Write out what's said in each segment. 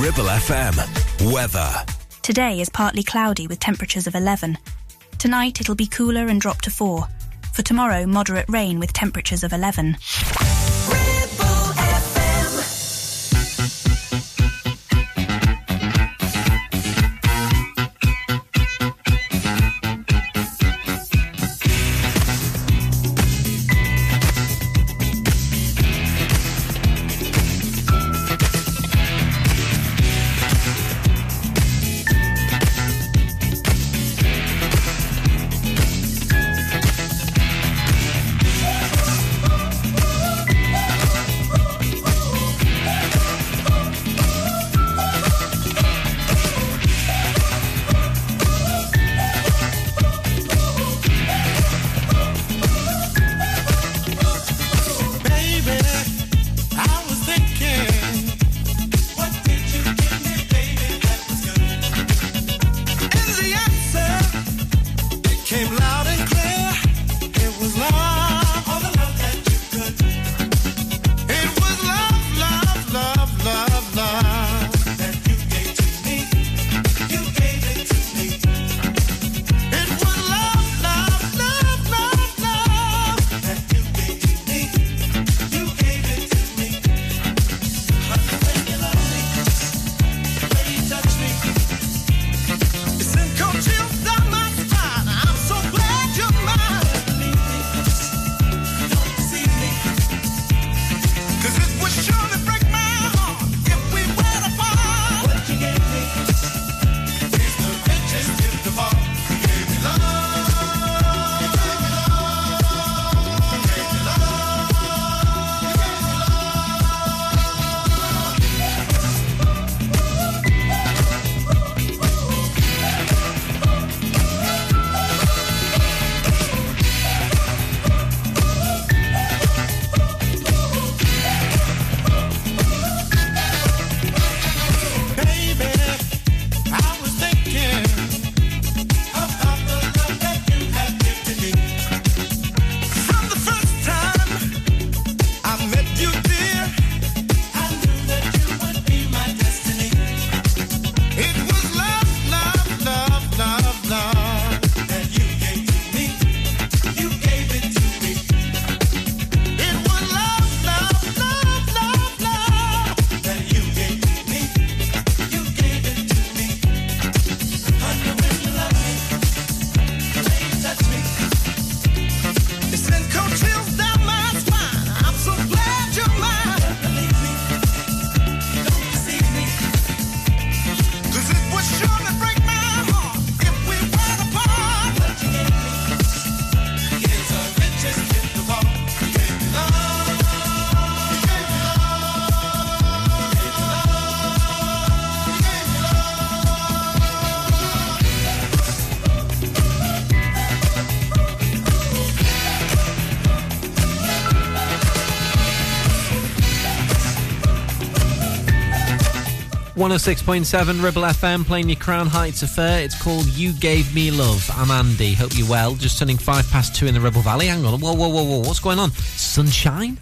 Ribble FM. Weather. Today is partly cloudy with temperatures of 11. Tonight it'll be cooler and drop to 4. For tomorrow, moderate rain with temperatures of 11. One hundred oh six point seven Ribble FM playing your Crown Heights affair. It's called You Gave Me Love. I'm Andy. Hope you're well. Just turning five past two in the Ribble Valley. Hang on. Whoa, whoa, whoa, whoa. What's going on? Sunshine?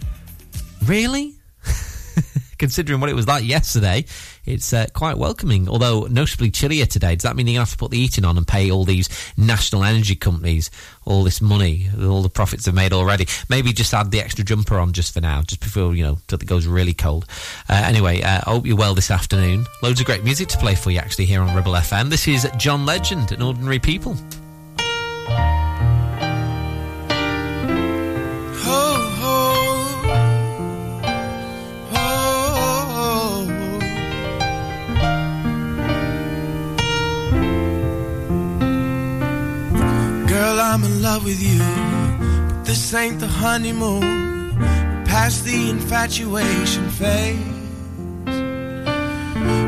Really? Considering what it was like yesterday, it's uh, quite welcoming, although noticeably chillier today. Does that mean you're going to have to put the heating on and pay all these national energy companies all this money, all the profits they've made already? Maybe just add the extra jumper on just for now, just before, you know, till it goes really cold. Uh, anyway, uh, I hope you're well this afternoon. Loads of great music to play for you actually here on Ribble FM. This is John Legend and Ordinary People. Love with you. But this ain't the honeymoon. Past the infatuation phase.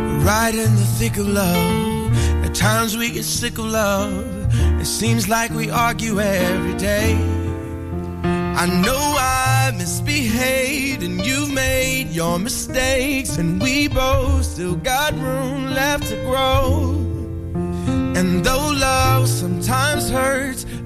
We're right in the thick of love. At times we get sick of love. It seems like we argue every day. I know I misbehaved and you've made your mistakes, and we both still got room left to grow. And though love sometimes hurts,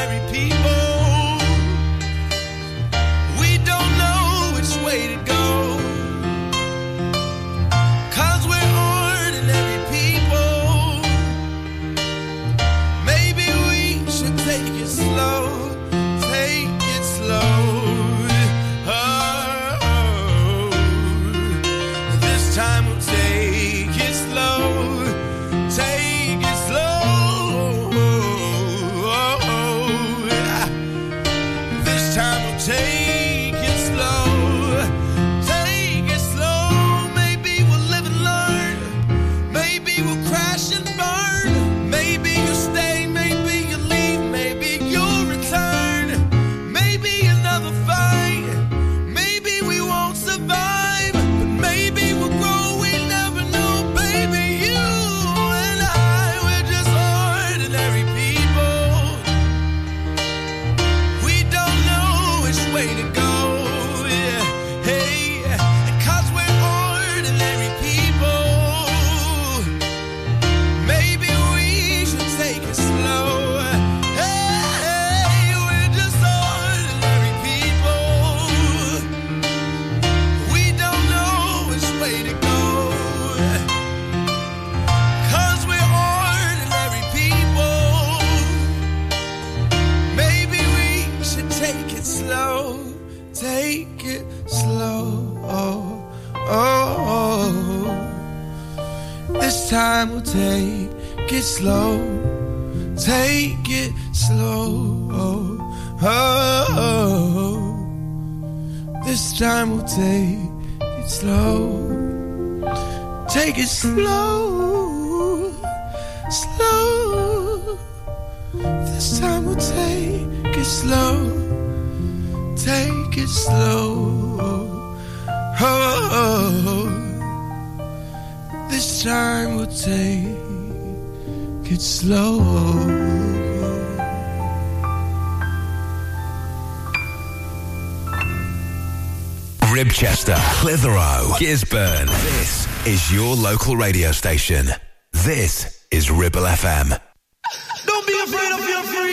ordinary people. Take it slow. Take it slow. Slow. This time we'll take it slow. Take it slow. Oh, this time we'll take it slow. Ribchester, Clitheroe, Gisburn. This is your local radio station. This is Ribble FM. Don't be afraid of your freedom.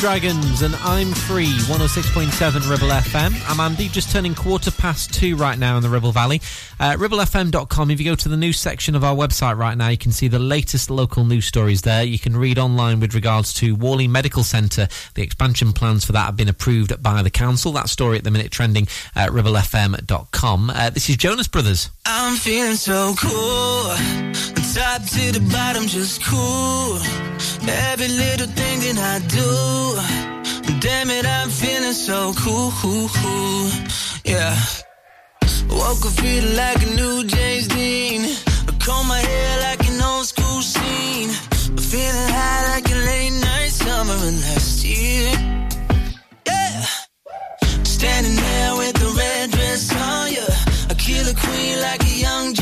Dragons and I'm Free, 106.7 Ribble FM. I'm Andy, just turning quarter past two right now in the Ribble Valley. Uh, ribblefm.com, if you go to the news section of our website right now, you can see the latest local news stories there. You can read online with regards to Whalley Medical Centre. The expansion plans for that have been approved by the council. That story at the minute trending at ribblefm.com. Uh, this is Jonas Brothers. I'm feeling so cool. Top to the bottom, just cool. Every little thing that I do. Damn it, I'm feeling so cool. Yeah. Woke up feeling like a new James Dean. I comb my hair like an old school scene. I'm Feeling high like a late night summer of last year. Yeah. Standing there with the red dress on ya. A queen like a young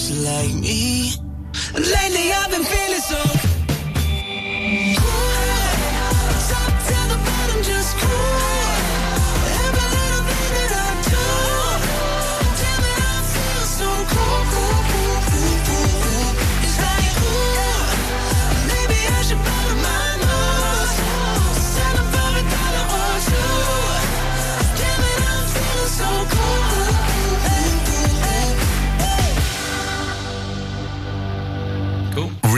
just like me. And lately I've been feeling so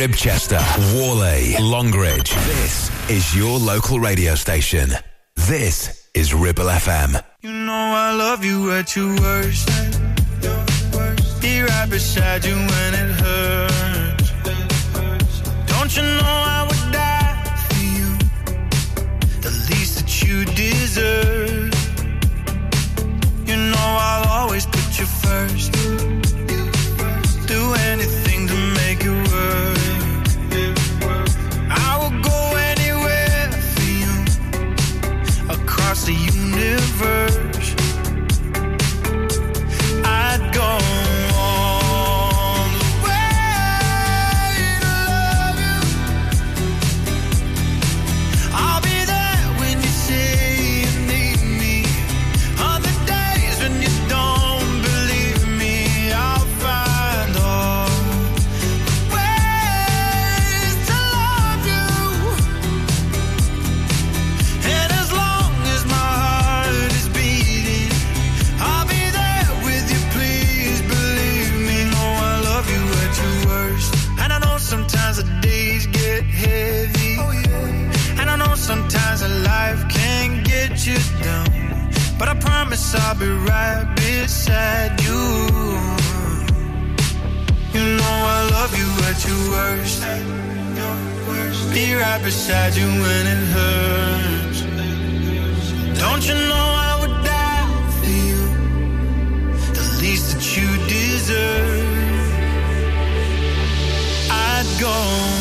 Ribchester, Whalley, Longridge. This is your local radio station. This is Ribble FM. You know I love you at your worst. Be right beside you when it hurts. Don't you know I would die for you? The least that you deserve. You know I'll always put you first. Do anything to make it work. Universe. But I promise I'll be right beside you. You know I love you at your worst. Be right beside you when it hurts. Don't you know I would die for you? The least that you deserve. I'd go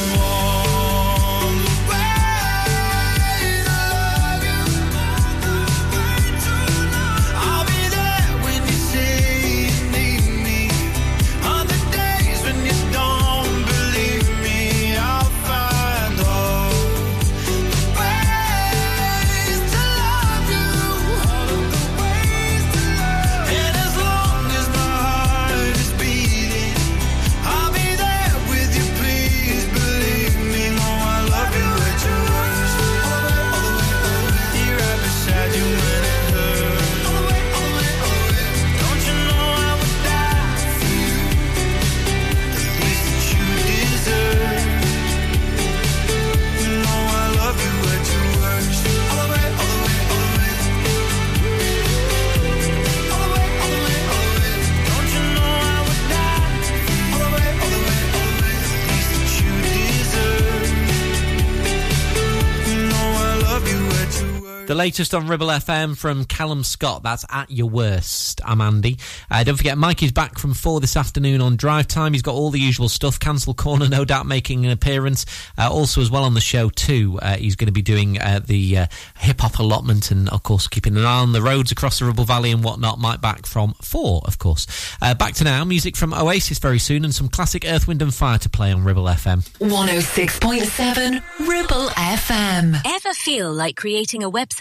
The latest on Ribble FM from Callum Scott. That's at your worst. I'm Andy. Uh, don't forget, Mike is back from four this afternoon on drive time. He's got all the usual stuff. Cancel Corner, no doubt, making an appearance. Uh, also, as well on the show, too, uh, he's going to be doing uh, the uh, hip hop allotment and, of course, keeping an eye on the roads across the Ribble Valley and whatnot. Mike back from four, of course. Uh, back to now, music from Oasis very soon and some classic Earth, Wind and Fire to play on Ribble FM. 106.7 Ribble FM. Ever feel like creating a website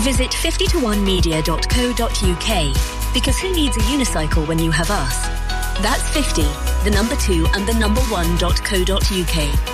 Visit 50to1media.co.uk because who needs a unicycle when you have us? That's 50, the number 2 and the number 1.co.uk.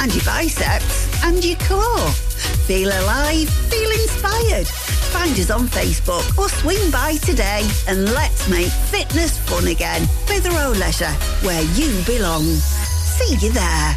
And your biceps and your core. Feel alive, feel inspired. Find us on Facebook or swing by today and let's make fitness fun again. Clitheroe Leisure, where you belong. See you there.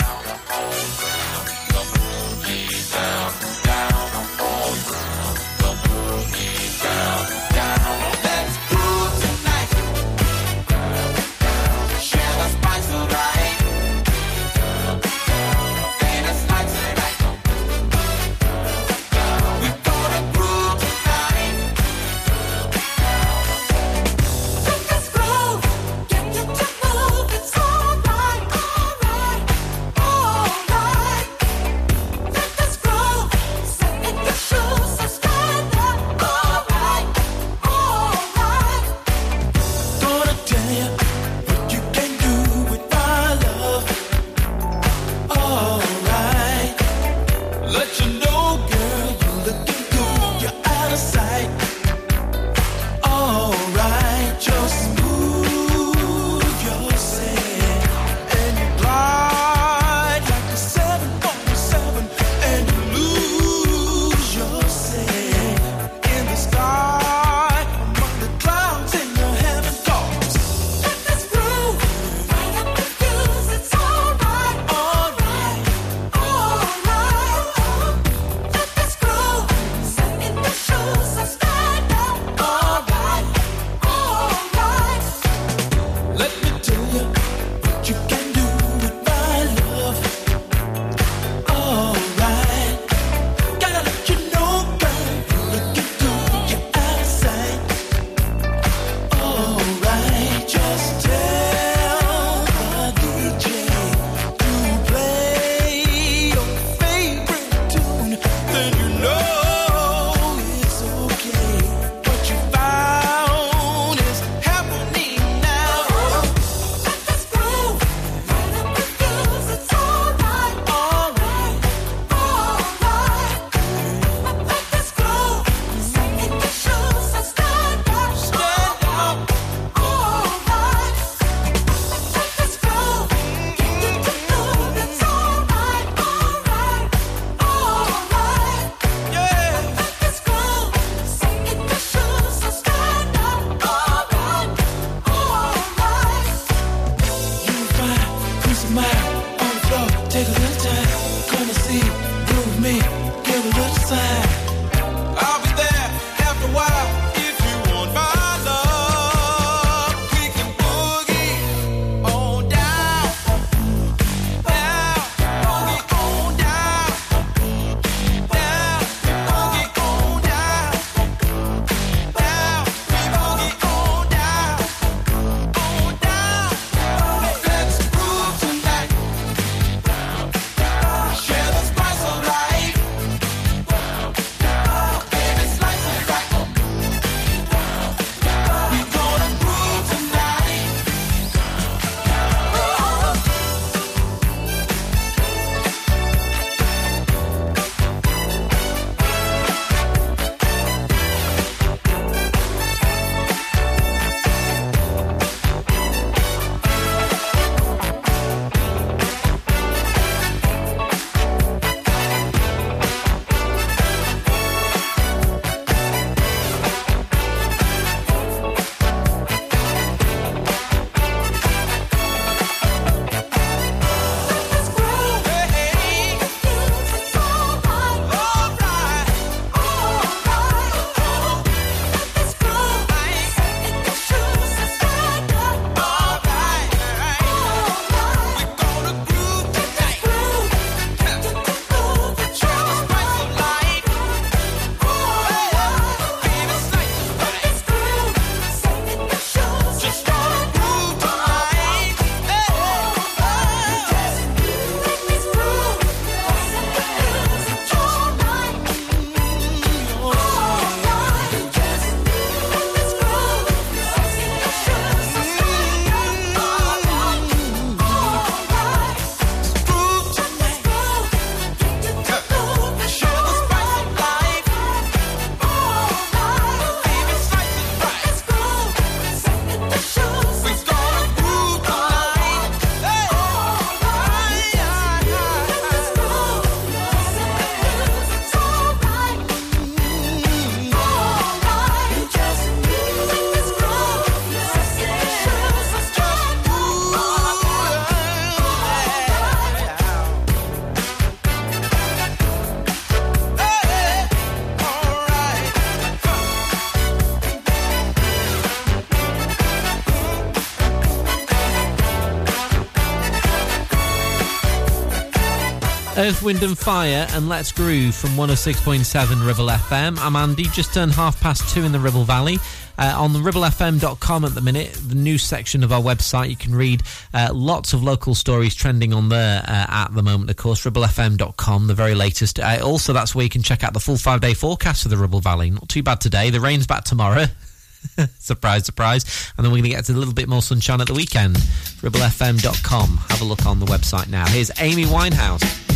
Earth, Wind and Fire and Let's Groove from 106.7 Ribble FM. I'm Andy, just turned half past two in the Ribble Valley. Uh, on the ribblefm.com at the minute, the news section of our website, you can read uh, lots of local stories trending on there uh, at the moment, of course. Ribblefm.com, the very latest. Uh, also, that's where you can check out the full five day forecast for the Ribble Valley. Not too bad today. The rain's back tomorrow. surprise, surprise. And then we're going to get to a little bit more sunshine at the weekend. Ribblefm.com. Have a look on the website now. Here's Amy Winehouse.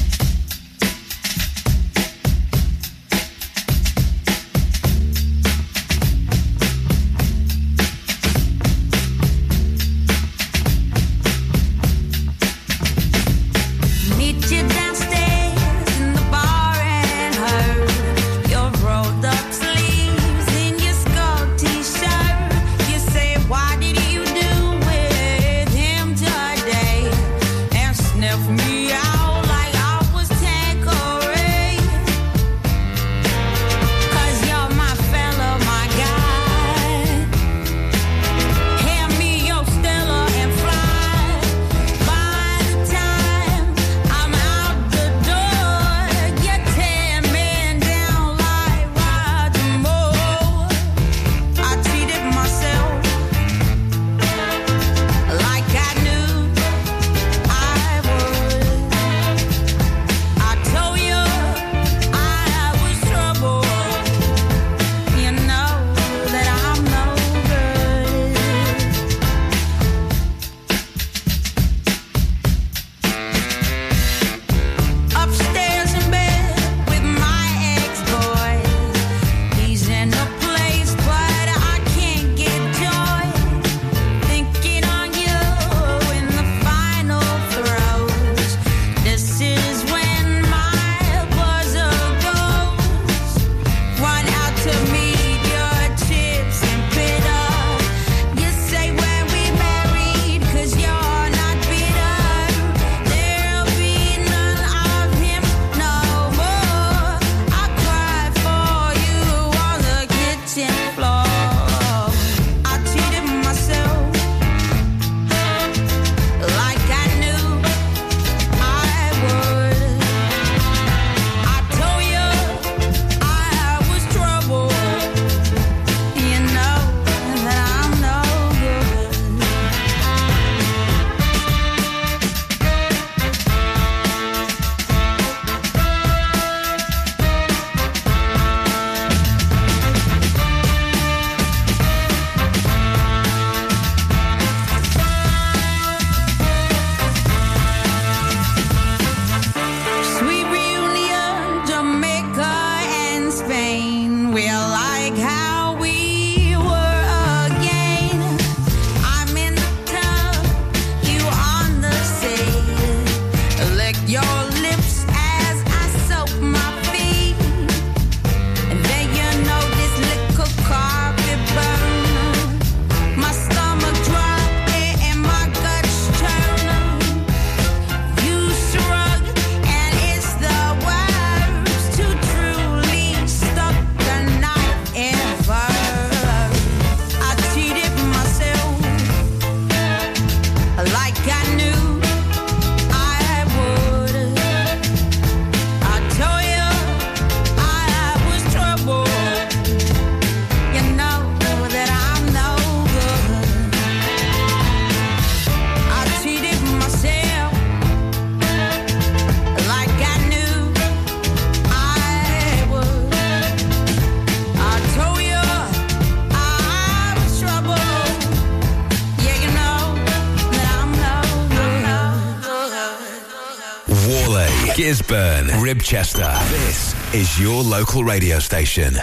Ribchester. This is your local radio station.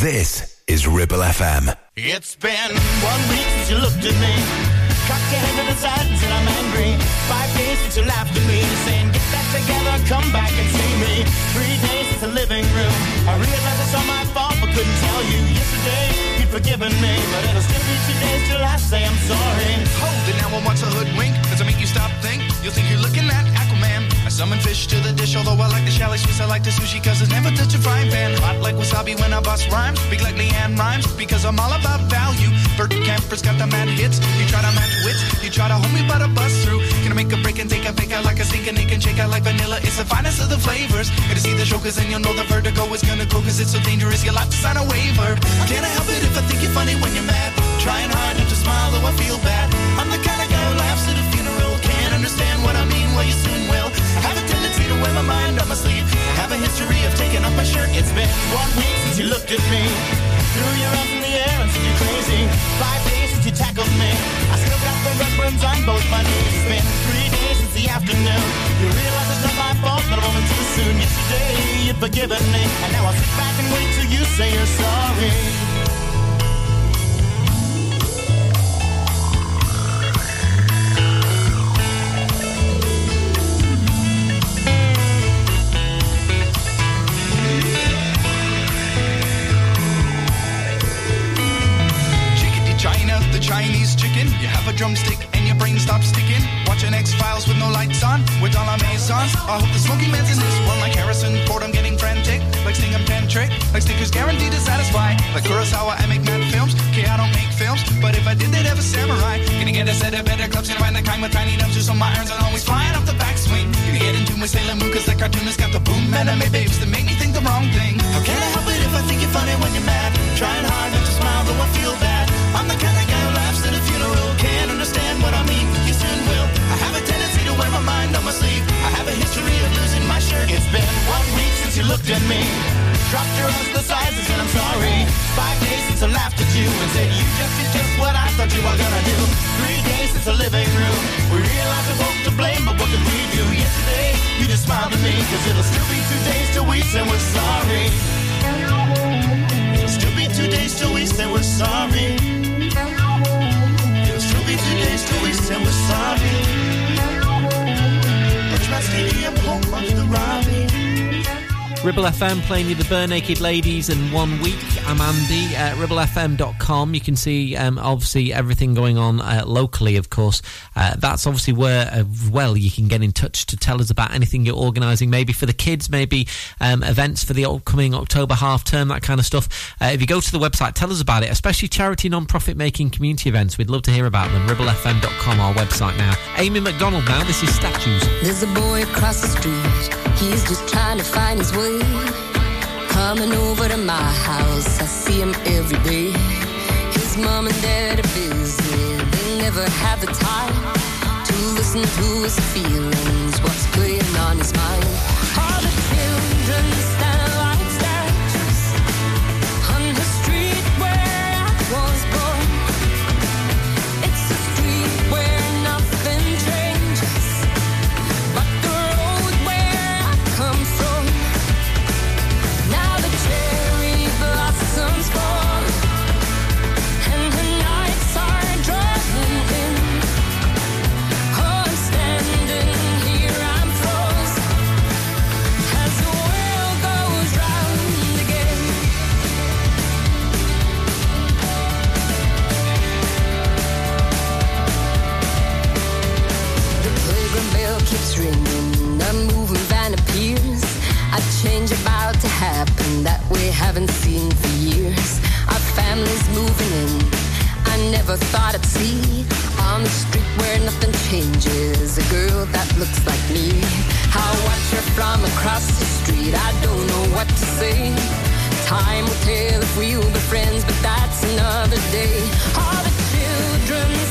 This is Ribble FM. It's been one week since you looked at me. Cocked your head to the side and said I'm angry. Five days since you laughed at me, saying get back together, come back and see me. Three days since the living room. I realized it's all my fault, but couldn't tell you. Yesterday you'd forgiven me, but it'll still be two days till I say I'm sorry. Hold it now, I want a hoodwink. Does it make you stop think? You'll think you're looking at Aquaman. I summon fish to the dish, although I like the chalet Swiss, I like the sushi, cause it's never touch a frying pan. Hot like wasabi when I bust rhymes, big like Leanne rhymes, because I'm all about value. Bert Camper's got the mad hits, you try to match wits, you try to hold me, but I bust through. Gonna make a break and take a fake out like a sink and shake out like vanilla. It's the finest of the flavors. Gonna see the show, cause then you'll know the vertigo is gonna go, cause it's so dangerous, you'll have to sign a waiver. Can't I help it if I think you're funny when you're mad? Trying hard not to smile, though I feel bad. I'm the kind of mind on my sleeve. Have a history of taking off my shirt. It's been one week since you looked at me. Threw your arms in the air and said you're crazy. Five days since you tackled me. I still got the red burns on both my knees. It's been three days since the afternoon. You realize it's not my fault, but a moment too soon. Yesterday you'd forgiven me. And now I'll sit back and wait till you say you're sorry. Drumstick Dropped your the sides and said I'm sorry. Five days since I laughed at you and said you just did just what I thought you were gonna do. Three days since the living room. We realized we're both to blame, but what could we do? Yesterday, you just smiled at me, cause it'll still be two days till we say we're sorry. It'll still be two days till we say we're sorry. It'll still be two days till we say we're sorry. Urge my stadium home of the Robbie. Ribble FM playing you the Bare Naked Ladies in one week. I'm Andy at ribblefm.com. You can see um, obviously everything going on uh, locally, of course. Uh, that's obviously where, uh, well, you can get in touch to tell us about anything you're organising, maybe for the kids, maybe um, events for the upcoming October half term, that kind of stuff. Uh, if you go to the website, tell us about it, especially charity, non profit making community events. We'd love to hear about them. ribblefm.com, our website now. Amy McDonald now. This is Statues. There's a boy across the street. He's just trying to find his way. Coming over to my house, I see him every day. His mom and dad are busy. They never have the time to listen to his feelings. What's going on his mind? All the children we haven't seen for years. Our family's moving in. I never thought I'd see on the street where nothing changes. A girl that looks like me. I watch her from across the street. I don't know what to say. Time will tell if we'll be friends, but that's another day. All the children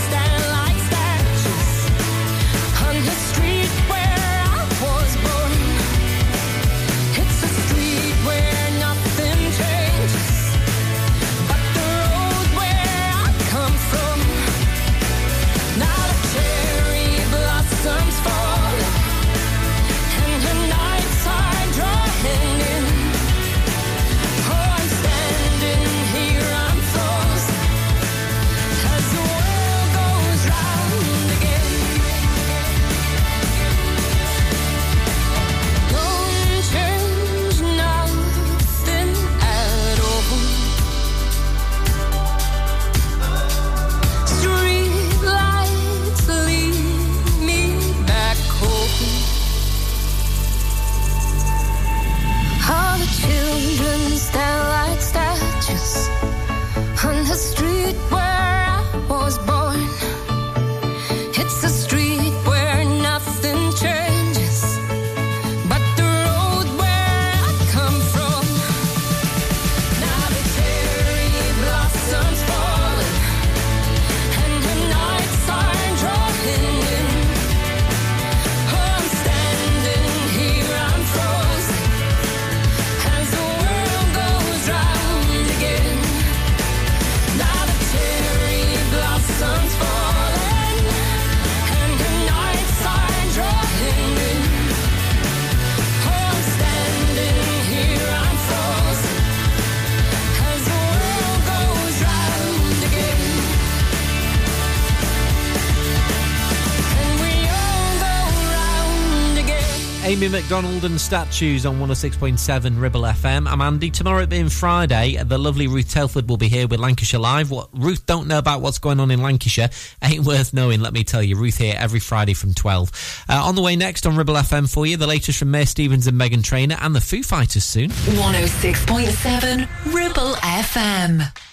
McDonald and statues on 106.7 Ribble FM. I'm Andy. Tomorrow being Friday, the lovely Ruth Telford will be here with Lancashire Live. What Ruth don't know about what's going on in Lancashire ain't worth knowing, let me tell you. Ruth here every Friday from 12. Uh, on the way next on Ribble FM for you, the latest from Mayor Stevens and Megan Trainer and the Foo Fighters soon. 106.7 Ribble FM.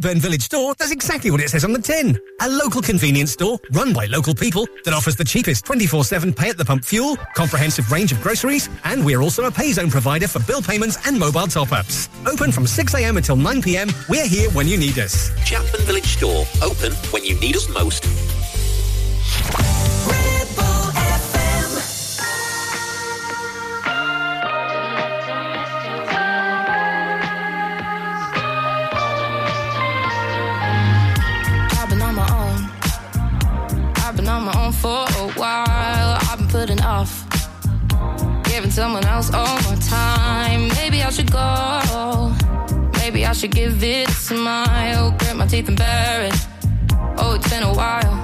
Chadburn Village Store does exactly what it says on the tin. A local convenience store run by local people that offers the cheapest 24-7 pay at the pump fuel, comprehensive range of groceries, and we're also a pay zone provider for bill payments and mobile top-ups. Open from 6am until 9pm, we're here when you need us. Chapman Village Store, open when you need us most. For a while. I've been putting off giving someone else all my time. Maybe I should go. Maybe I should give it a smile. Grit my teeth and bear it. Oh, it's been a while.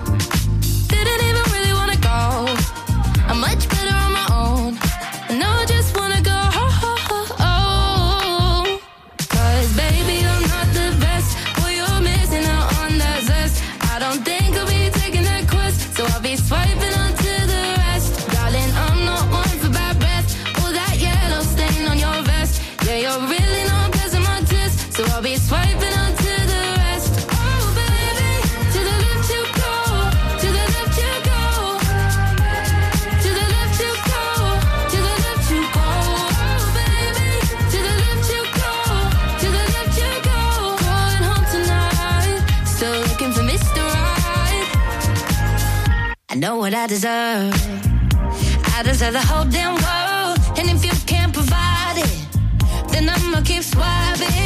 Know what I deserve. I deserve the whole damn world. And if you can't provide it, then I'ma keep swiping.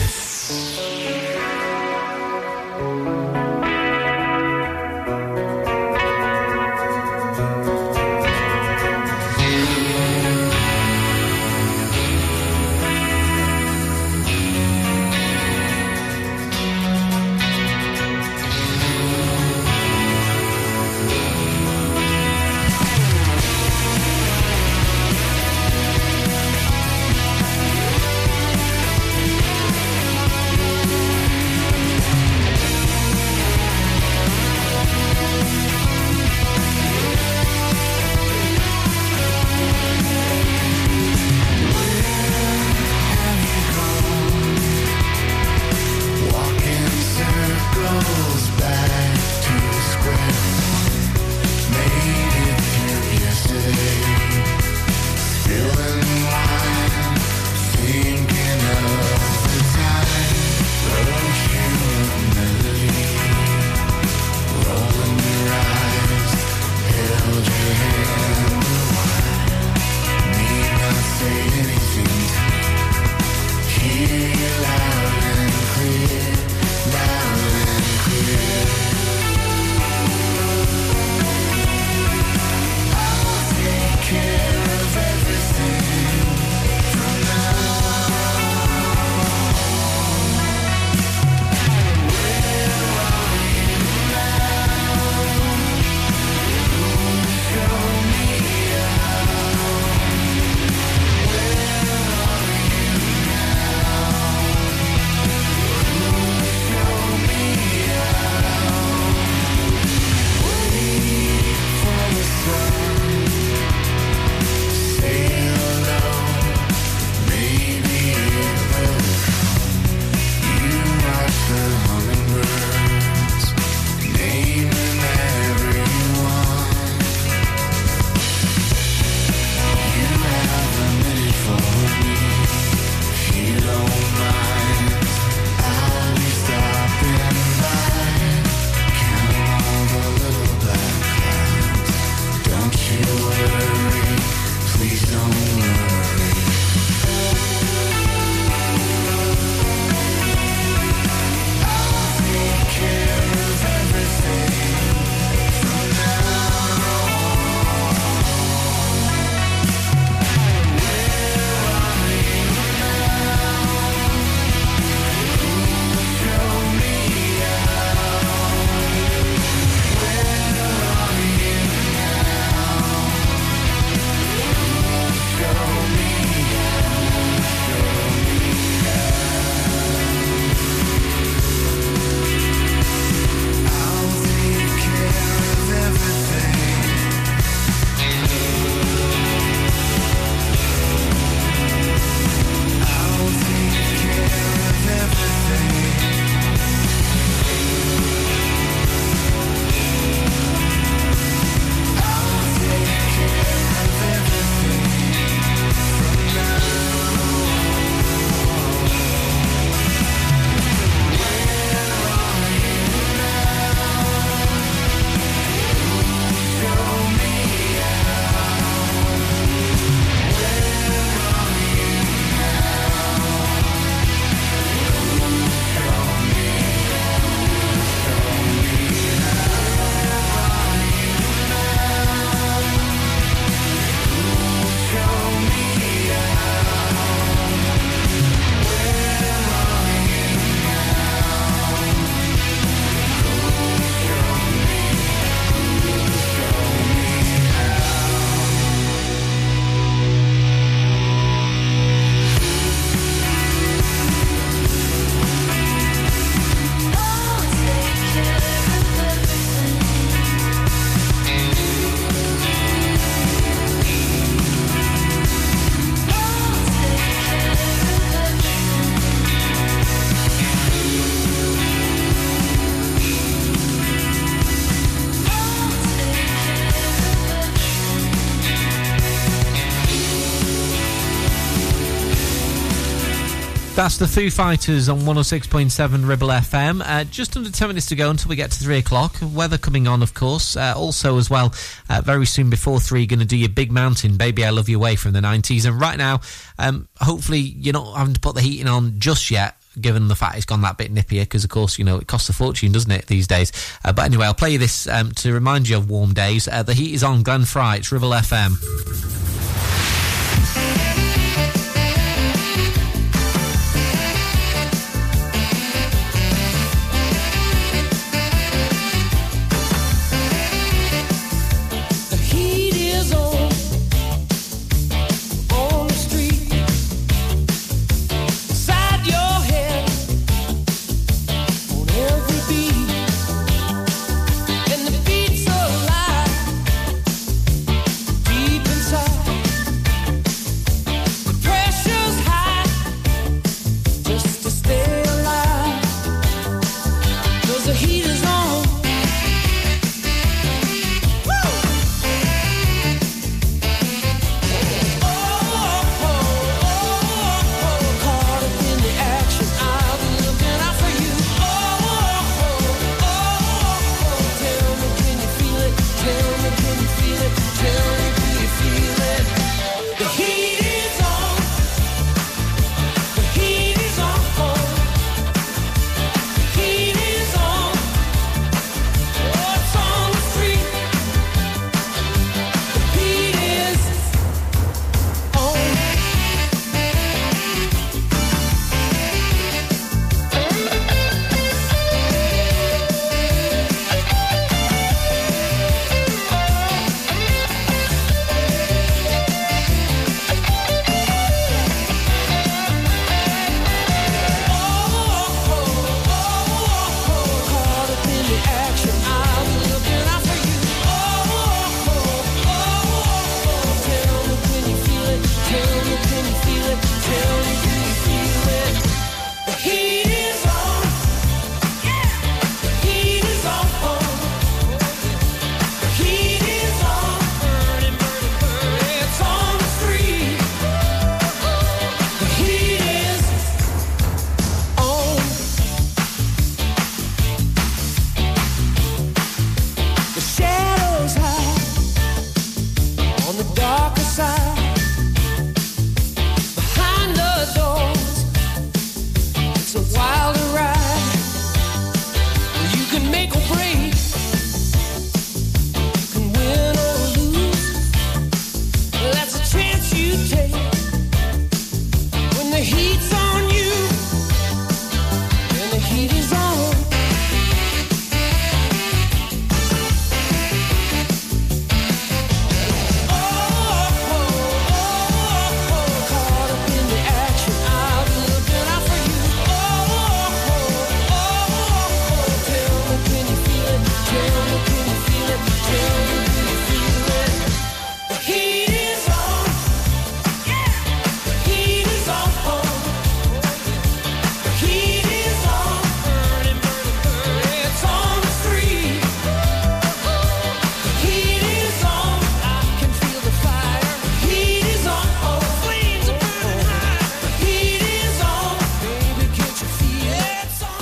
That's the Foo Fighters on 106.7 Ribble FM. Uh, just under 10 minutes to go until we get to 3 o'clock. Weather coming on, of course. Uh, also, as well, uh, very soon before 3, going to do your Big Mountain, Baby I Love You Way from the 90s. And right now, um, hopefully, you're not having to put the heating on just yet. Given the fact it's gone that bit nippier, because of course you know it costs a fortune, doesn't it, these days? Uh, but anyway, I'll play you this um, to remind you of warm days. Uh, the heat is on Glen Fry, it's Ribble FM.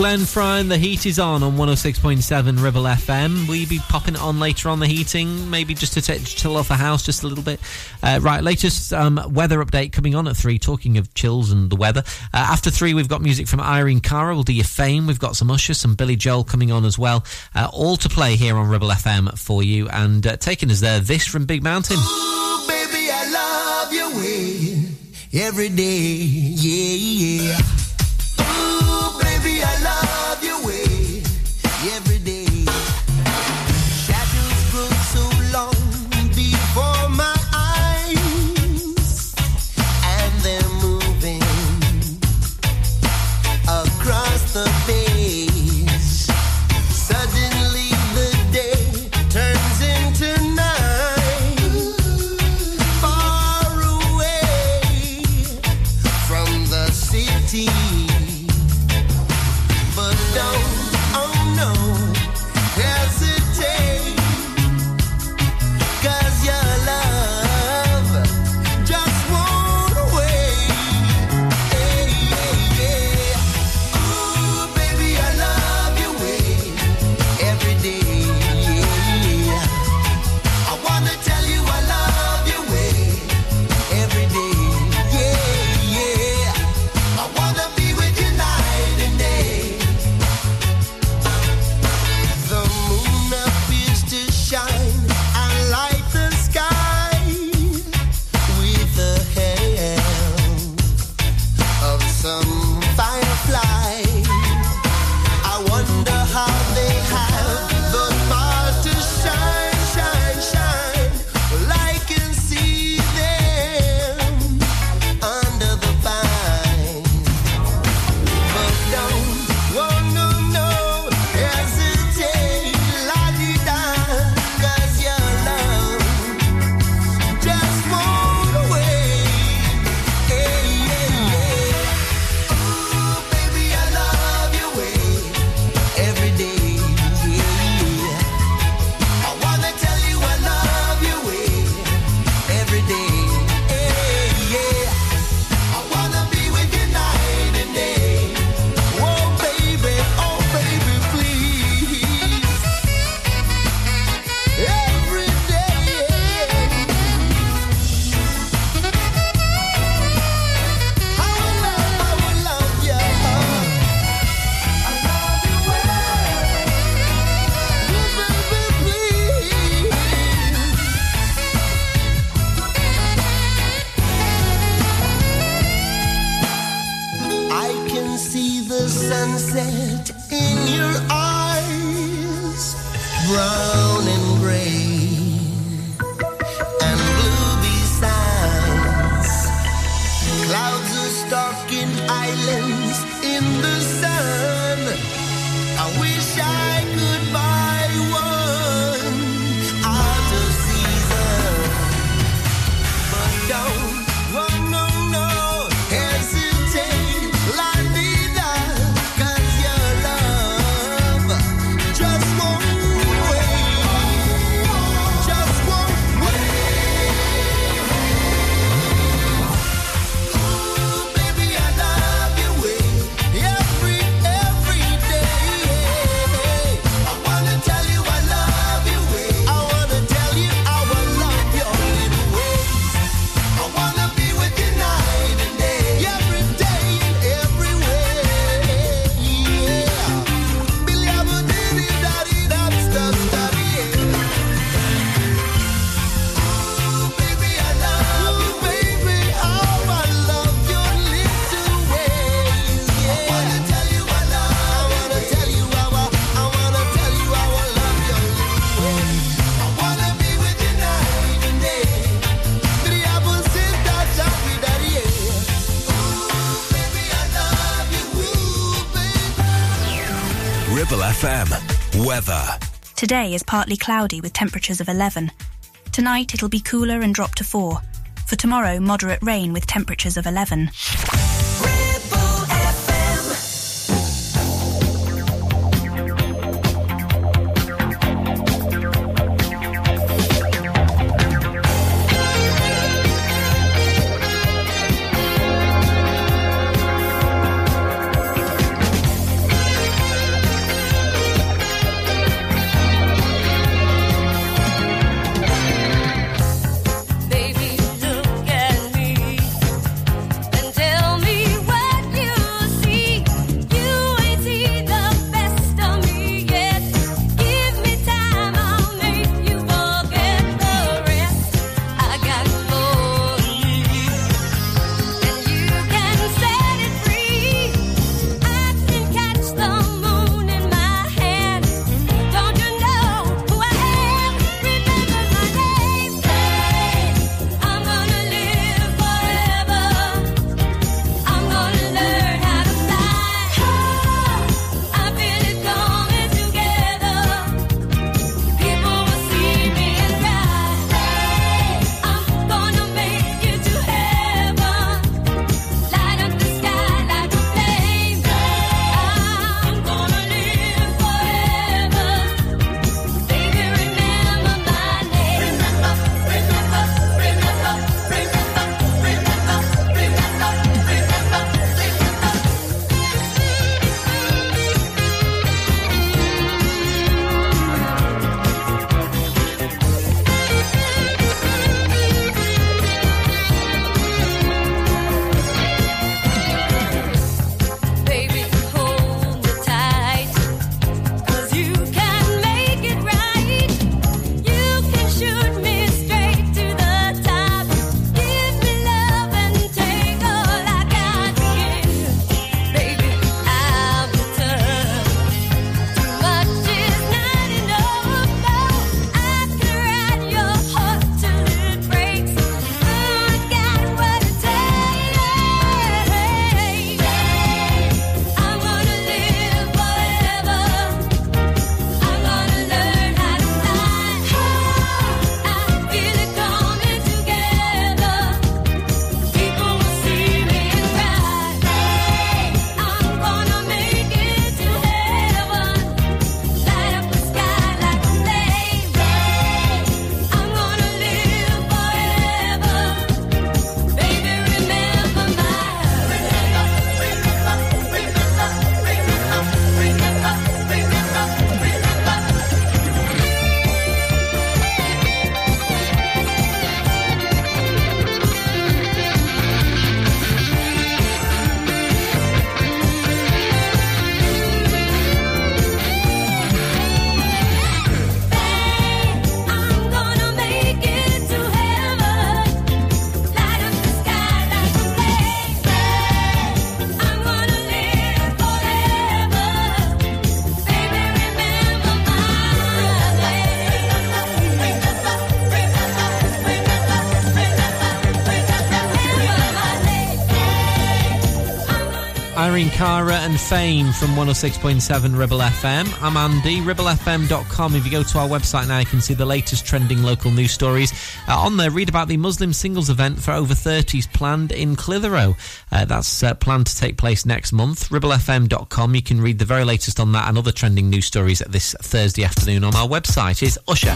Glenn Fry and the heat is on on 106.7 Ribble FM. Will be popping it on later on the heating? Maybe just to chill off the house just a little bit. Uh, right, latest um, weather update coming on at three. Talking of chills and the weather. Uh, after three, we've got music from Irene Cara. We'll do your fame. We've got some Usher, some Billy Joel coming on as well. Uh, all to play here on Ribble FM for you. And uh, taking us there, this from Big Mountain. Baby, I love your way every day. Yeah, yeah. Ribble FM. Weather. Today is partly cloudy with temperatures of 11. Tonight it'll be cooler and drop to 4. For tomorrow, moderate rain with temperatures of 11. featuring Cara and Fame from 106.7 Ribble FM. I'm Andy, ribblefm.com. If you go to our website now, you can see the latest trending local news stories. Uh, on there, read about the Muslim Singles event for over 30s planned in Clitheroe. Uh, that's uh, planned to take place next month. Ribblefm.com. You can read the very latest on that and other trending news stories at this Thursday afternoon on our website. Is Usher.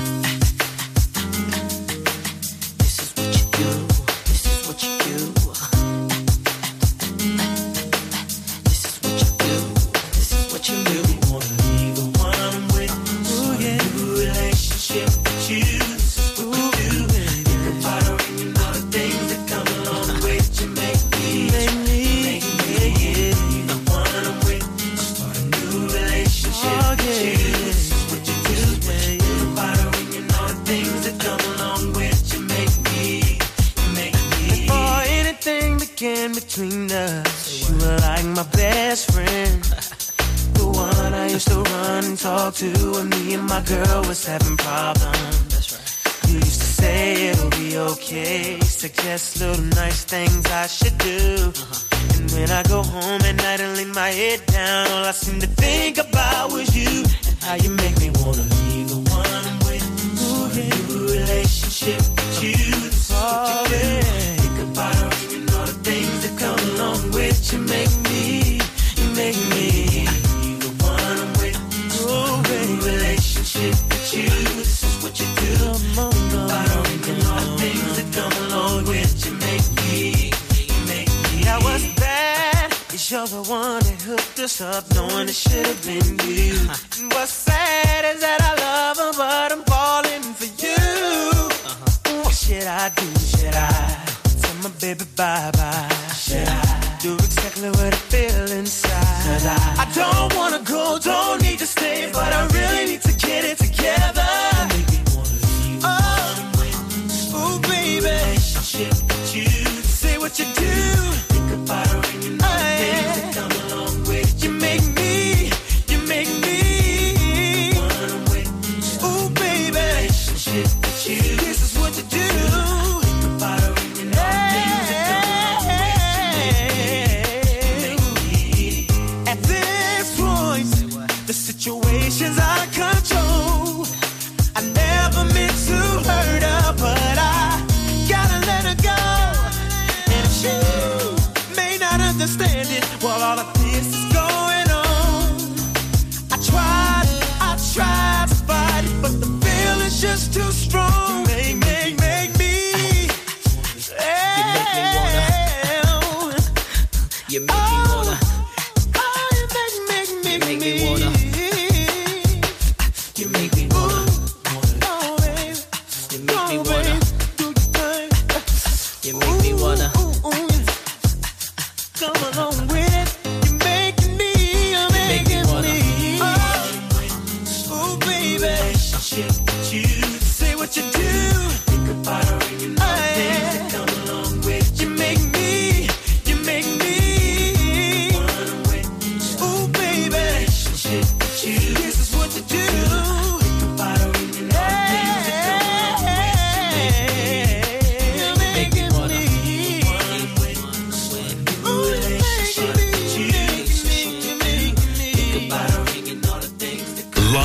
suggest little nice things I should do. Uh-huh. And when I go home at night and lay my head down, all I seem to think about was you and how you make me wanna be the one I'm with. Ooh, yeah. new relationship with you. the one that hooked us up, knowing it should have been you. And what's sad is that I love her, but I'm falling for you. Uh-huh. What should I do? Should I tell my baby bye bye? Should I do exactly what I feel inside? I? I don't wanna go, don't need to stay, but I really need to get it together. Oh, baby. Say what you do you.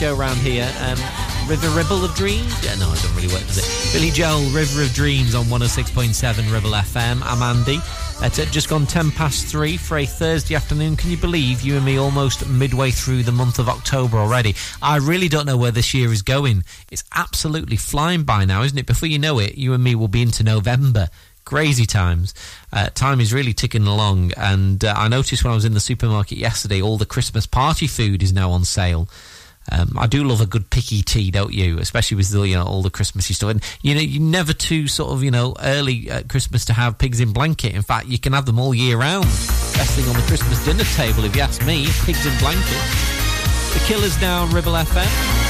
Show around here, um, River Ribble of Dreams? Yeah, no, it doesn't really work, does it? Billy Joel, River of Dreams on 106.7 Ribble FM. I'm Andy. It's just gone 10 past 3 for a Thursday afternoon. Can you believe you and me almost midway through the month of October already? I really don't know where this year is going. It's absolutely flying by now, isn't it? Before you know it, you and me will be into November. Crazy times. Uh, time is really ticking along, and uh, I noticed when I was in the supermarket yesterday, all the Christmas party food is now on sale. Um, I do love a good picky tea, don't you? Especially with the, you know all the Christmassy stuff. And you know, you're never too sort of you know early at Christmas to have pigs in blanket. In fact, you can have them all year round. Best thing on the Christmas dinner table, if you ask me. Pigs in blanket. The Killers now on Ribble FM.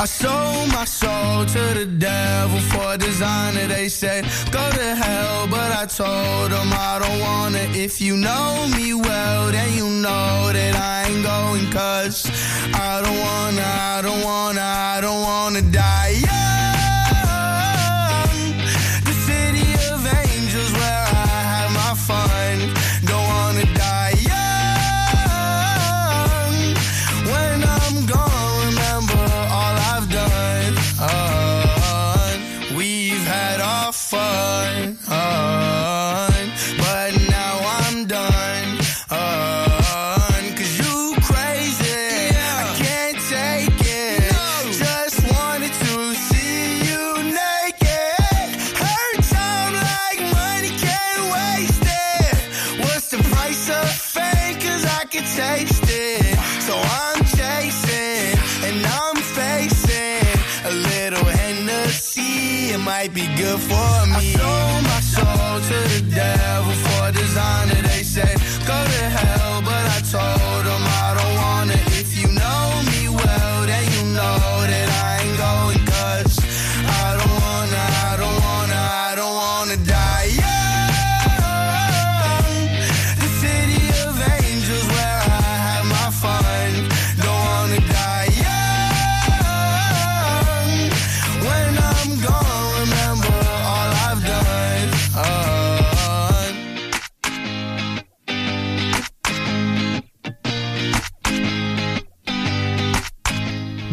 I sold my soul to the devil for a designer. They said, go to hell, but I told them I don't wanna. If you know me well, then you know that I ain't going. Cause I don't wanna, I don't wanna, I don't wanna die young.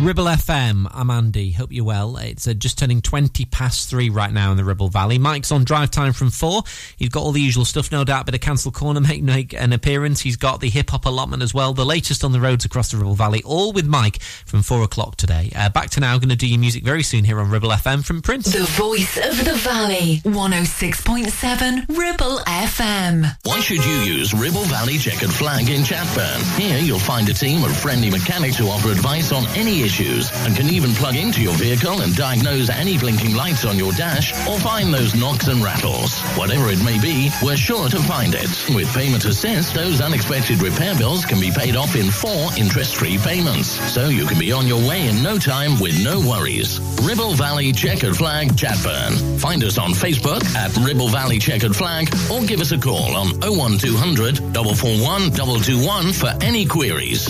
Ribble FM, I'm Andy. Hope you're well. It's uh, just turning 20 past three right now in the Ribble Valley. Mike's on drive time from four. He's got all the usual stuff, no doubt. Bit of Cancel Corner make, make an appearance. He's got the hip hop allotment as well. The latest on the roads across the Ribble Valley, all with Mike from four o'clock today. Uh, back to now, going to do your music very soon here on Ribble FM from Prince. The voice of the valley. 106.7 Ribble FM. Why should you use Ribble Valley Checkered Flag in Chatburn? Here you'll find a team of friendly mechanics who offer advice on any issues and can even plug into your vehicle and diagnose any blinking lights on your dash or find those knocks and rattles. Whatever it may be, we're sure to find it. With Payment Assist, those unexpected repair bills can be paid off in four interest-free payments. So you can be on your way in no time with no worries. Ribble Valley Checkered Flag Chatburn. Find us on Facebook at Ribble Valley Checkered Flag or give us a call on 01200 441 221 for any queries.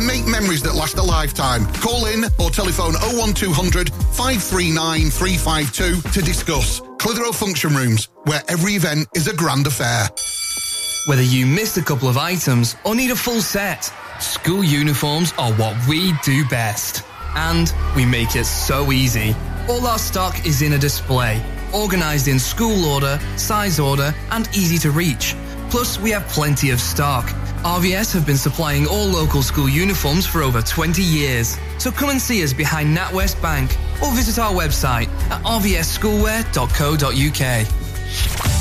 make memories that last a lifetime. Call in or telephone 01200 539 352 to discuss. Clitheroe Function Rooms, where every event is a grand affair. Whether you missed a couple of items or need a full set, school uniforms are what we do best. And we make it so easy. All our stock is in a display, organized in school order, size order, and easy to reach. Plus, we have plenty of stock. RVS have been supplying all local school uniforms for over 20 years. So come and see us behind NatWest Bank or visit our website at rvsschoolwear.co.uk.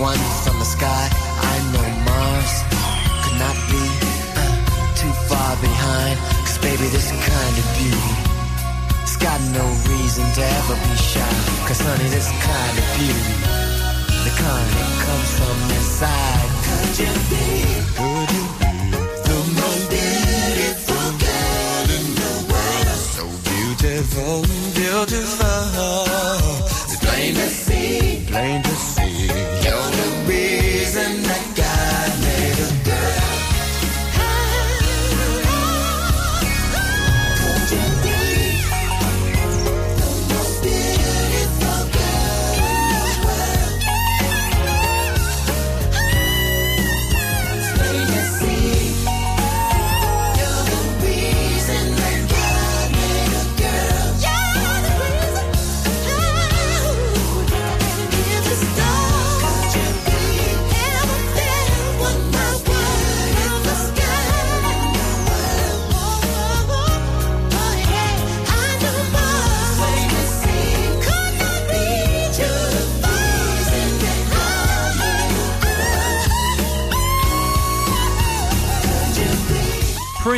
one from the sky. I know Mars could not be uh, too far behind. Cause baby, this kind of beauty, it's got no reason to ever be shy. Cause honey, this kind of beauty, the kind that comes from inside. Could you be? Could you be? The most beautiful girl in the world. So beautiful, beautiful. It's plain to see, plain to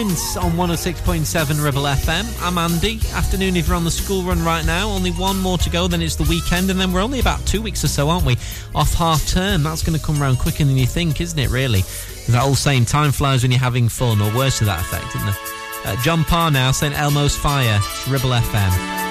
Prince on 106.7 Ribble FM. I'm Andy. Afternoon if you're on the school run right now. Only one more to go, then it's the weekend, and then we're only about two weeks or so, aren't we? Off half term. That's going to come round quicker than you think, isn't it, really? That old saying, time flies when you're having fun, or worse to that effect, isn't it? Uh, John Parr now, St Elmo's Fire. Ribble FM.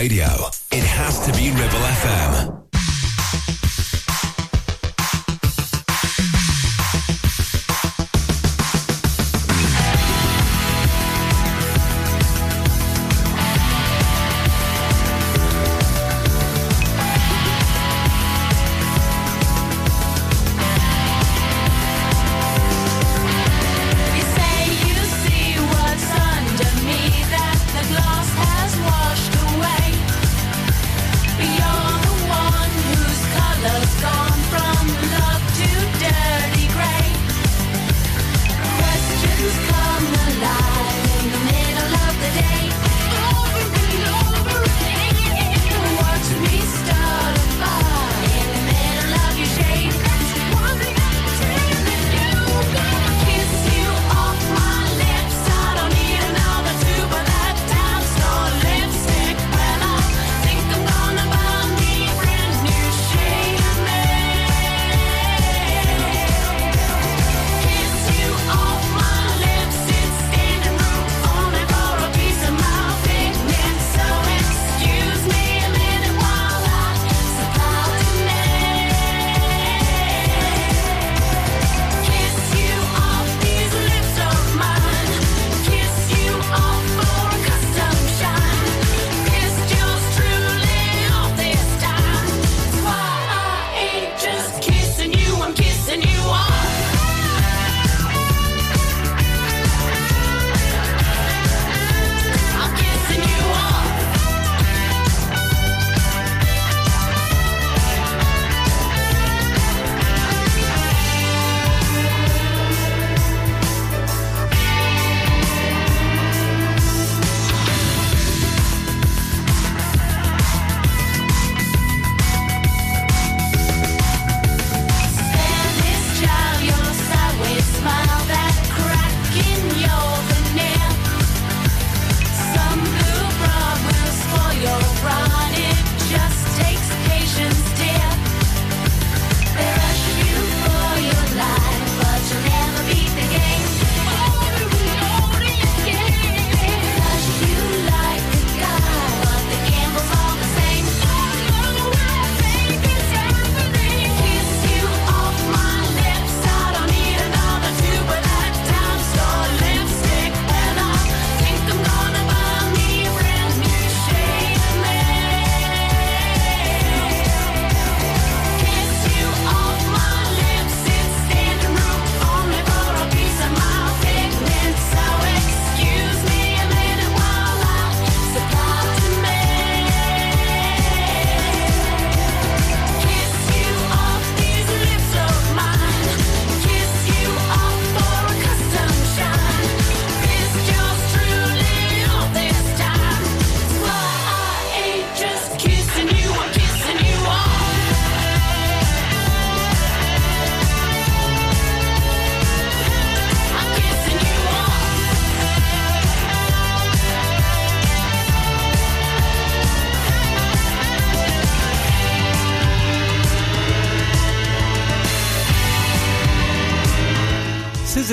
Radio,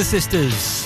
Sisters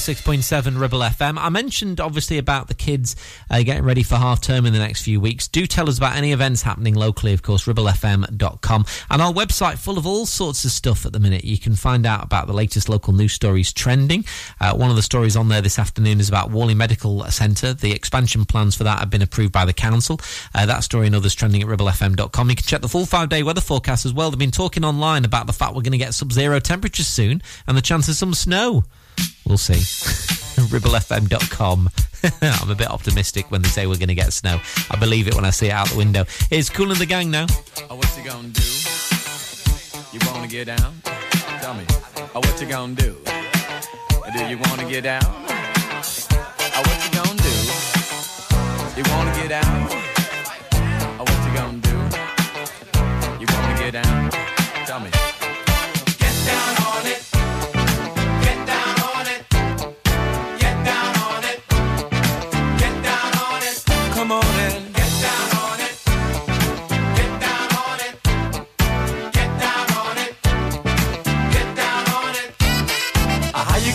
106.7 Ribble FM. I mentioned obviously about the kids uh, getting ready for half term in the next few weeks. Do tell us about any events happening locally, of course, ribblefm.com. And our website full of all sorts of stuff at the minute. You can find out about the latest local news stories trending. Uh, one of the stories on there this afternoon is about Whalley Medical Centre. The expansion plans for that have been approved by the council. Uh, that story and others trending at ribblefm.com. You can check the full five day weather forecast as well. They've been talking online about the fact we're going to get sub zero temperatures soon and the chance of some snow. We'll see. ribblefm.com. I'm a bit optimistic when they say we're going to get snow. I believe it when I see it out the window. It's Kool & the Gang now. Oh, you gonna do? You wanna get down? Tell me. Oh, what you gonna do? Do you wanna get down? Oh, what you gonna do? You wanna get out? Oh, what you gonna do? You wanna get down? Tell me.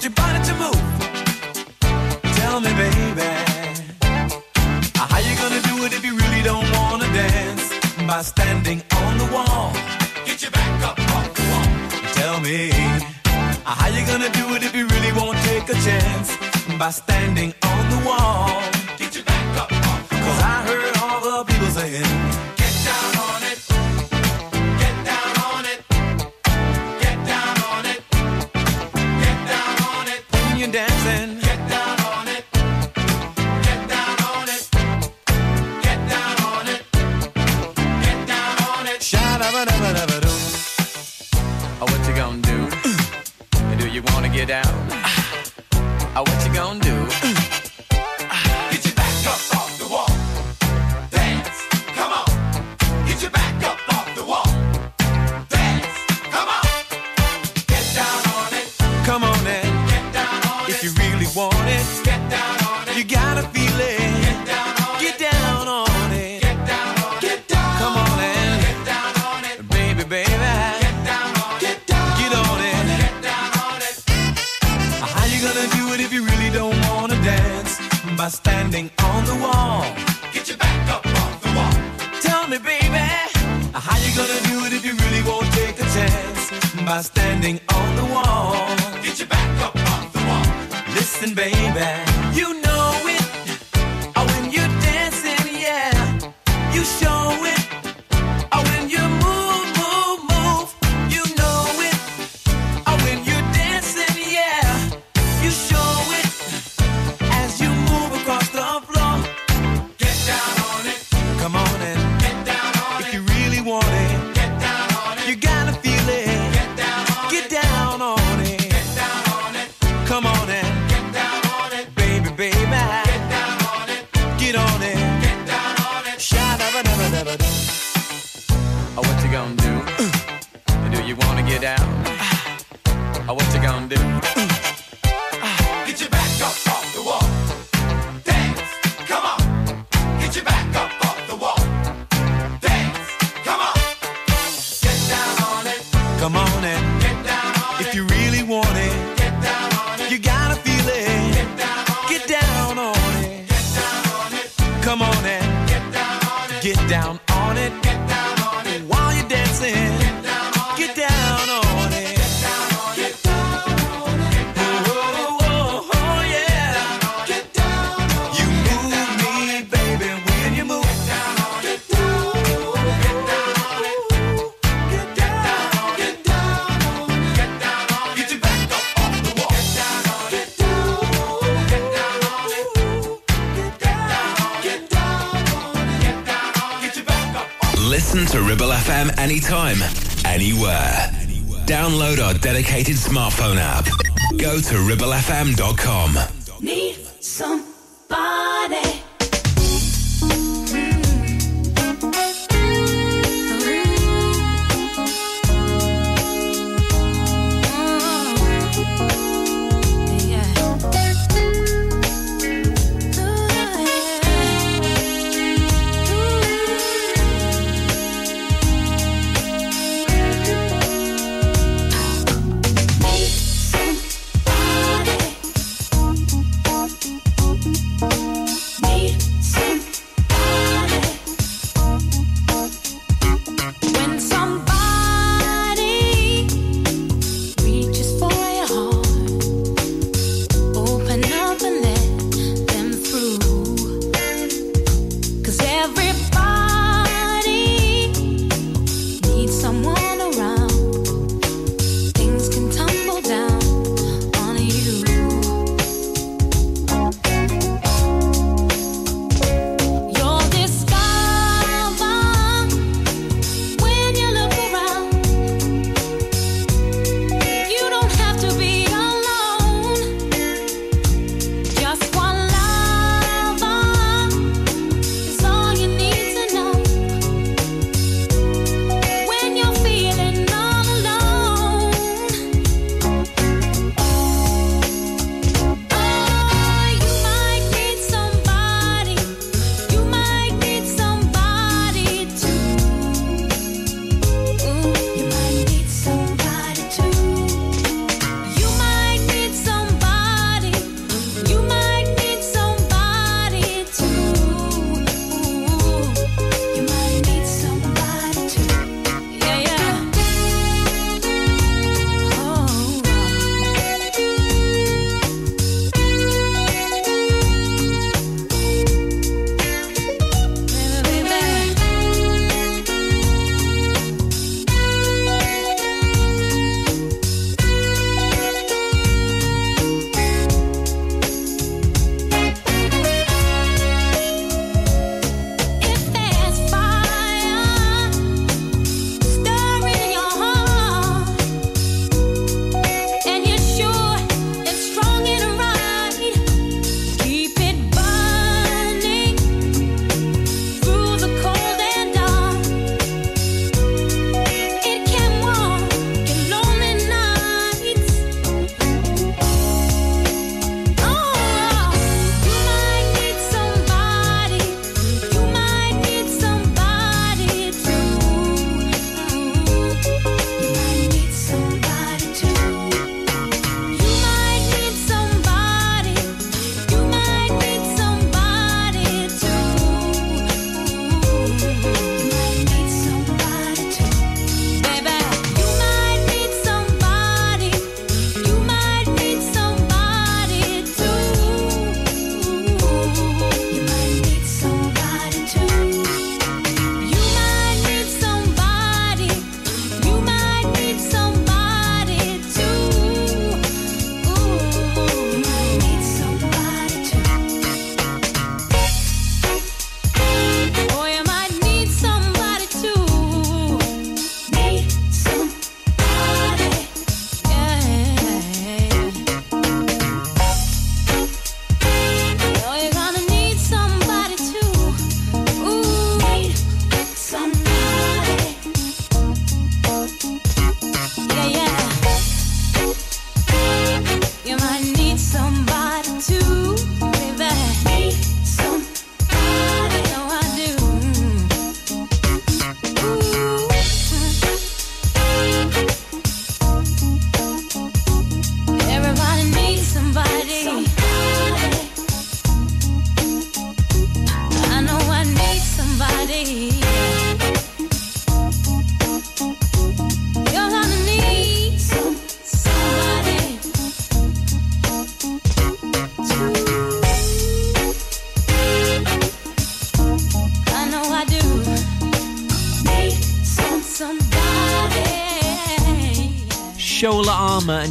want your body to move. Tell me, baby, how you gonna do it if you really don't wanna dance? By standing on the wall, get your back up off the wall. Tell me, how you gonna do it if you really won't take a chance? By standing on the wall.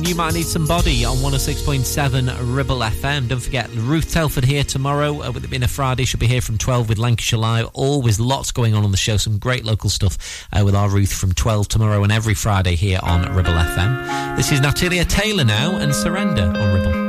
You might need some body on 106.7 Ribble FM. Don't forget, Ruth Telford here tomorrow. Uh, with it being a Friday, she'll be here from 12 with Lancashire Live. Always lots going on on the show. Some great local stuff uh, with our Ruth from 12 tomorrow and every Friday here on Ribble FM. This is Natalie Taylor now and Surrender on Ribble.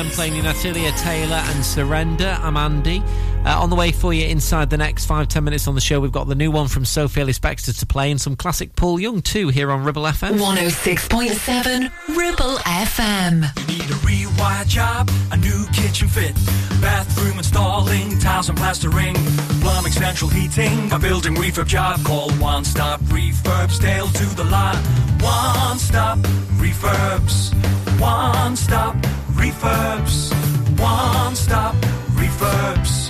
Ribble FM playing you Natalie Taylor and Surrender. I'm Andy. Uh, on the way for you inside the next five, ten minutes on the show, we've got the new one from Sophie Ellis Bextor to play and some classic Paul Young too here on Ribble FM. 106.7 Ribble FM. You Need a rewire job, a new kitchen fit, bathroom installing, tiles and plastering, plumbing, central heating, a building refurb job. Call One Stop Refurbs, Dale to the lot. One Stop Refurbs, One Stop Refurbs, One Stop Refurbs.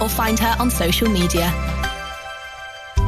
or find her on social media.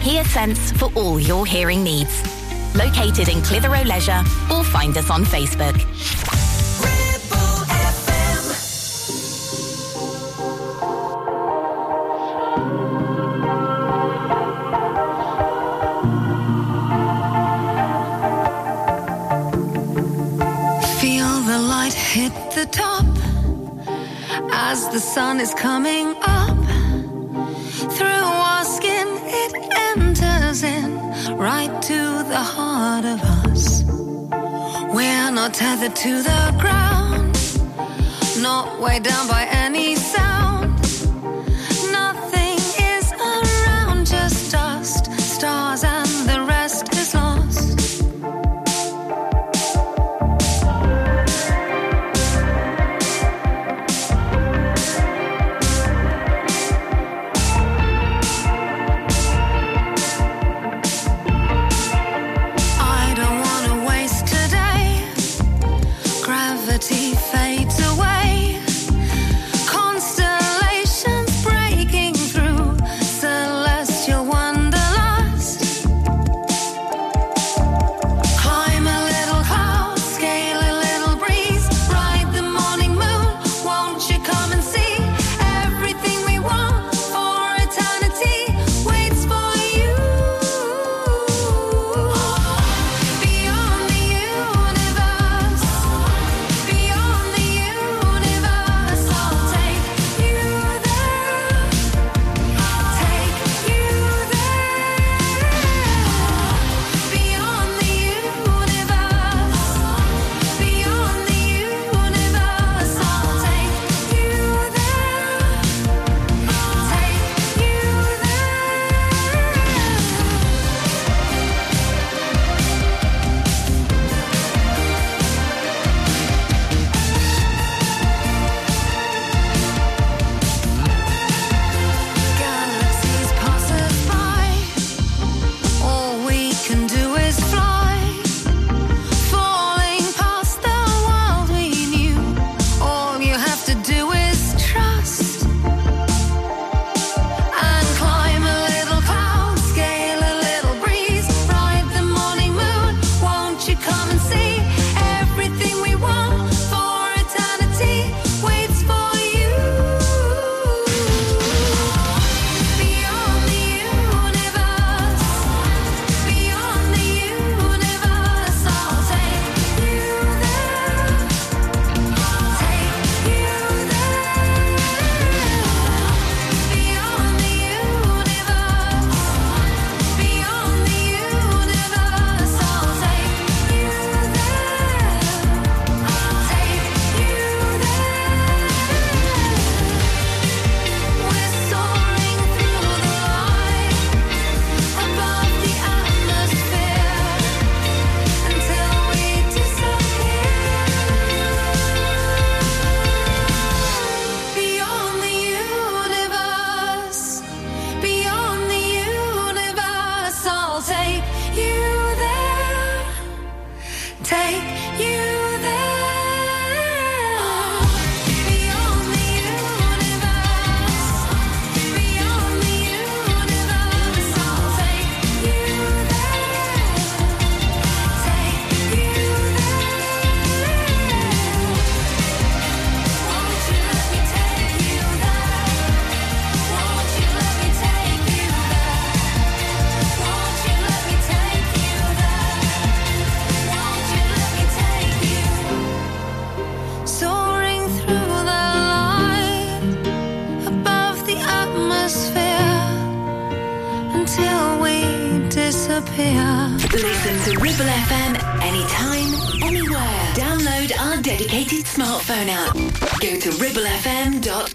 HearSense for all your hearing needs. Located in Clitheroe Leisure or find us on Facebook. Feel the light hit the top as the sun is coming up. Enters in right to the heart of us. We're not tethered to the ground, not weighed down by any sound. ribblefm.com.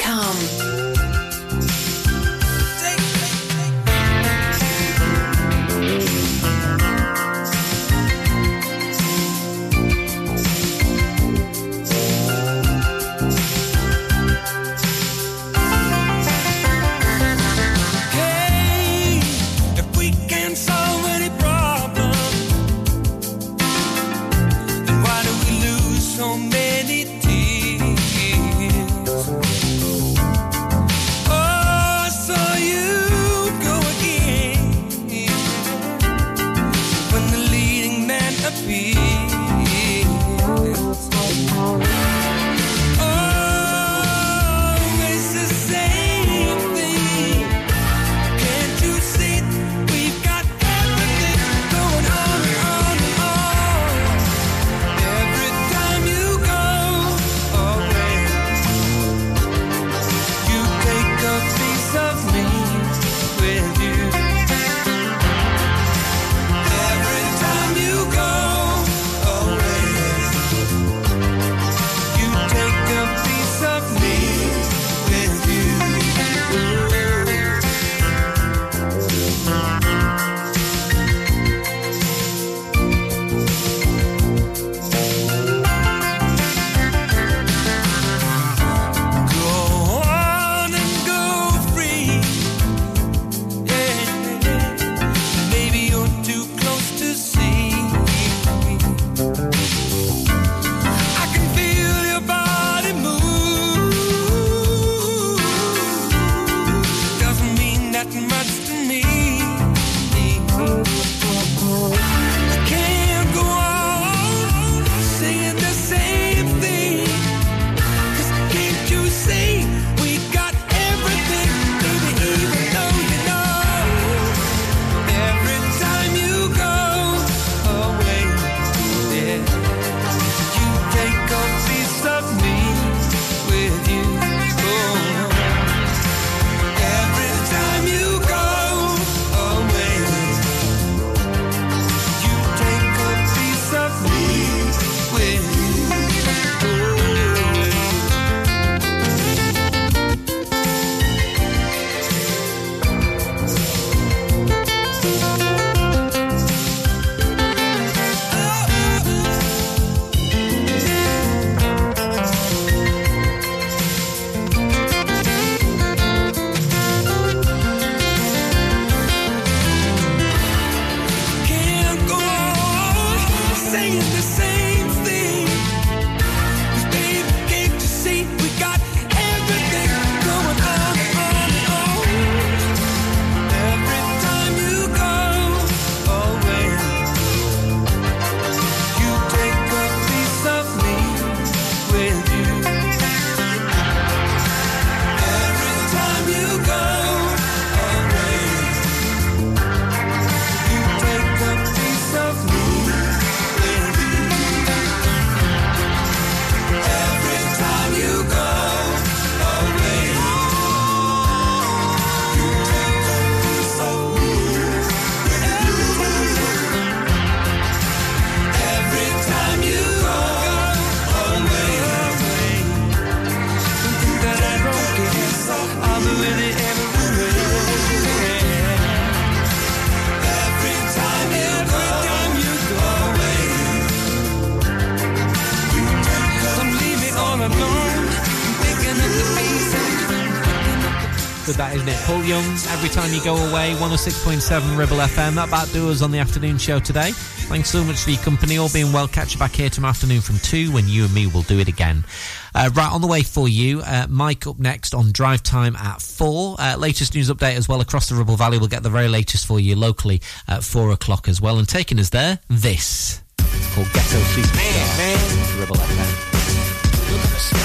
Every time you go away, 106.7 Ribble FM. That about do us on the afternoon show today. Thanks so much for your company. All being well, catch you back here tomorrow afternoon from 2 when you and me will do it again. Uh, right, on the way for you, uh, Mike up next on Drive Time at 4. Uh, latest news update as well across the Ribble Valley. We'll get the very latest for you locally at 4 o'clock as well. And taking us there, this. It's called Ghetto Superstar. Man, Ribble FM.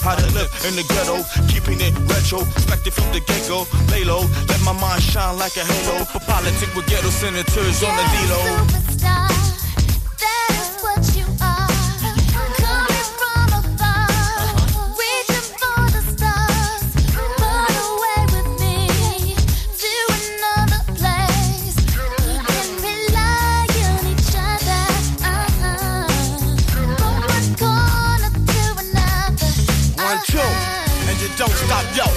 how to live in the ghetto, keeping it retro, expected from the get-go. Lay low, let my mind shine like a halo. For politics with ghetto senators on the D-Lo. Yo.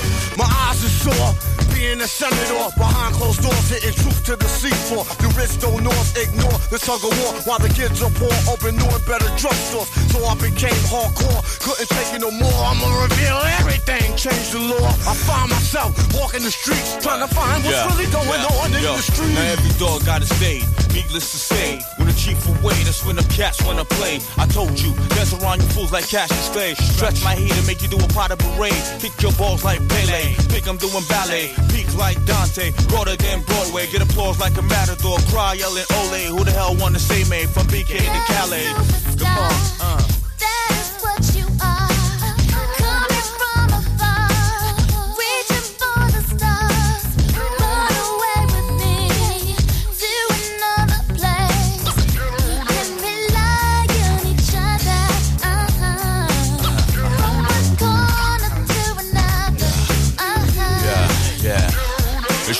Being a senator behind closed doors, hitting truth to the seafloor. The rich don't north ignore the tug of war while the kids are poor, open new and better drugstores. So I became hardcore, couldn't take it no more. I'ma reveal everything, change the law. I find myself walking the streets, trying to find what's Yeah, really going yeah, on in yo. the streets. Now every dog got his day. Needless to say, when the chief away, that's when the cats wanna play. I told you, dance around you fools like Cassius Clay. Stretch my heat and make you do a pot of parade. Kick your balls like Pele. Think I'm doing ballet. Peak like Dante. Broader than Broadway. Get applause like a matador. Cry yelling Ole. Who the hell wanna say me? From BK to Calais. Come on, uh.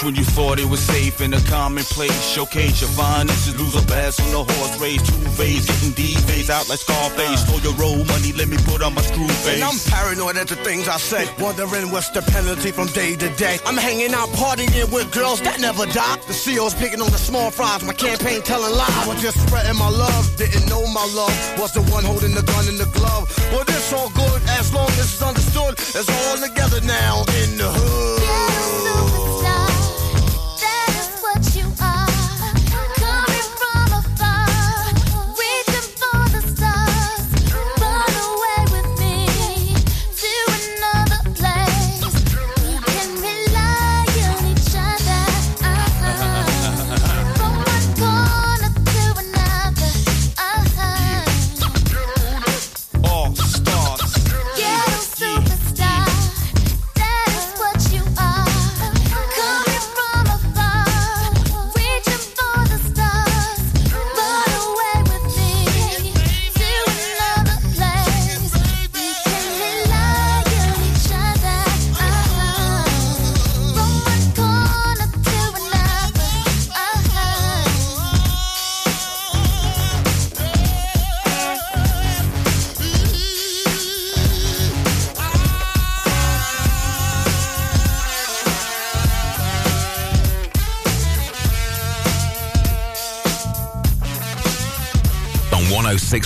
When you thought it was safe in a commonplace. Showcase your finances, lose a bass on the horse race. Two phase, getting D phase out like Scarface. Stole your roll money, let me put on my screw face. And I'm paranoid at the things I say, wondering what's the penalty from day to day. I'm hanging out partying with girls that never die. The CEO's picking on the small fries, my campaign telling lies. I was just spreading my love, didn't know my love was the one holding the gun in the glove. Well, this all good as long as it's understood. It's all together now in the hood.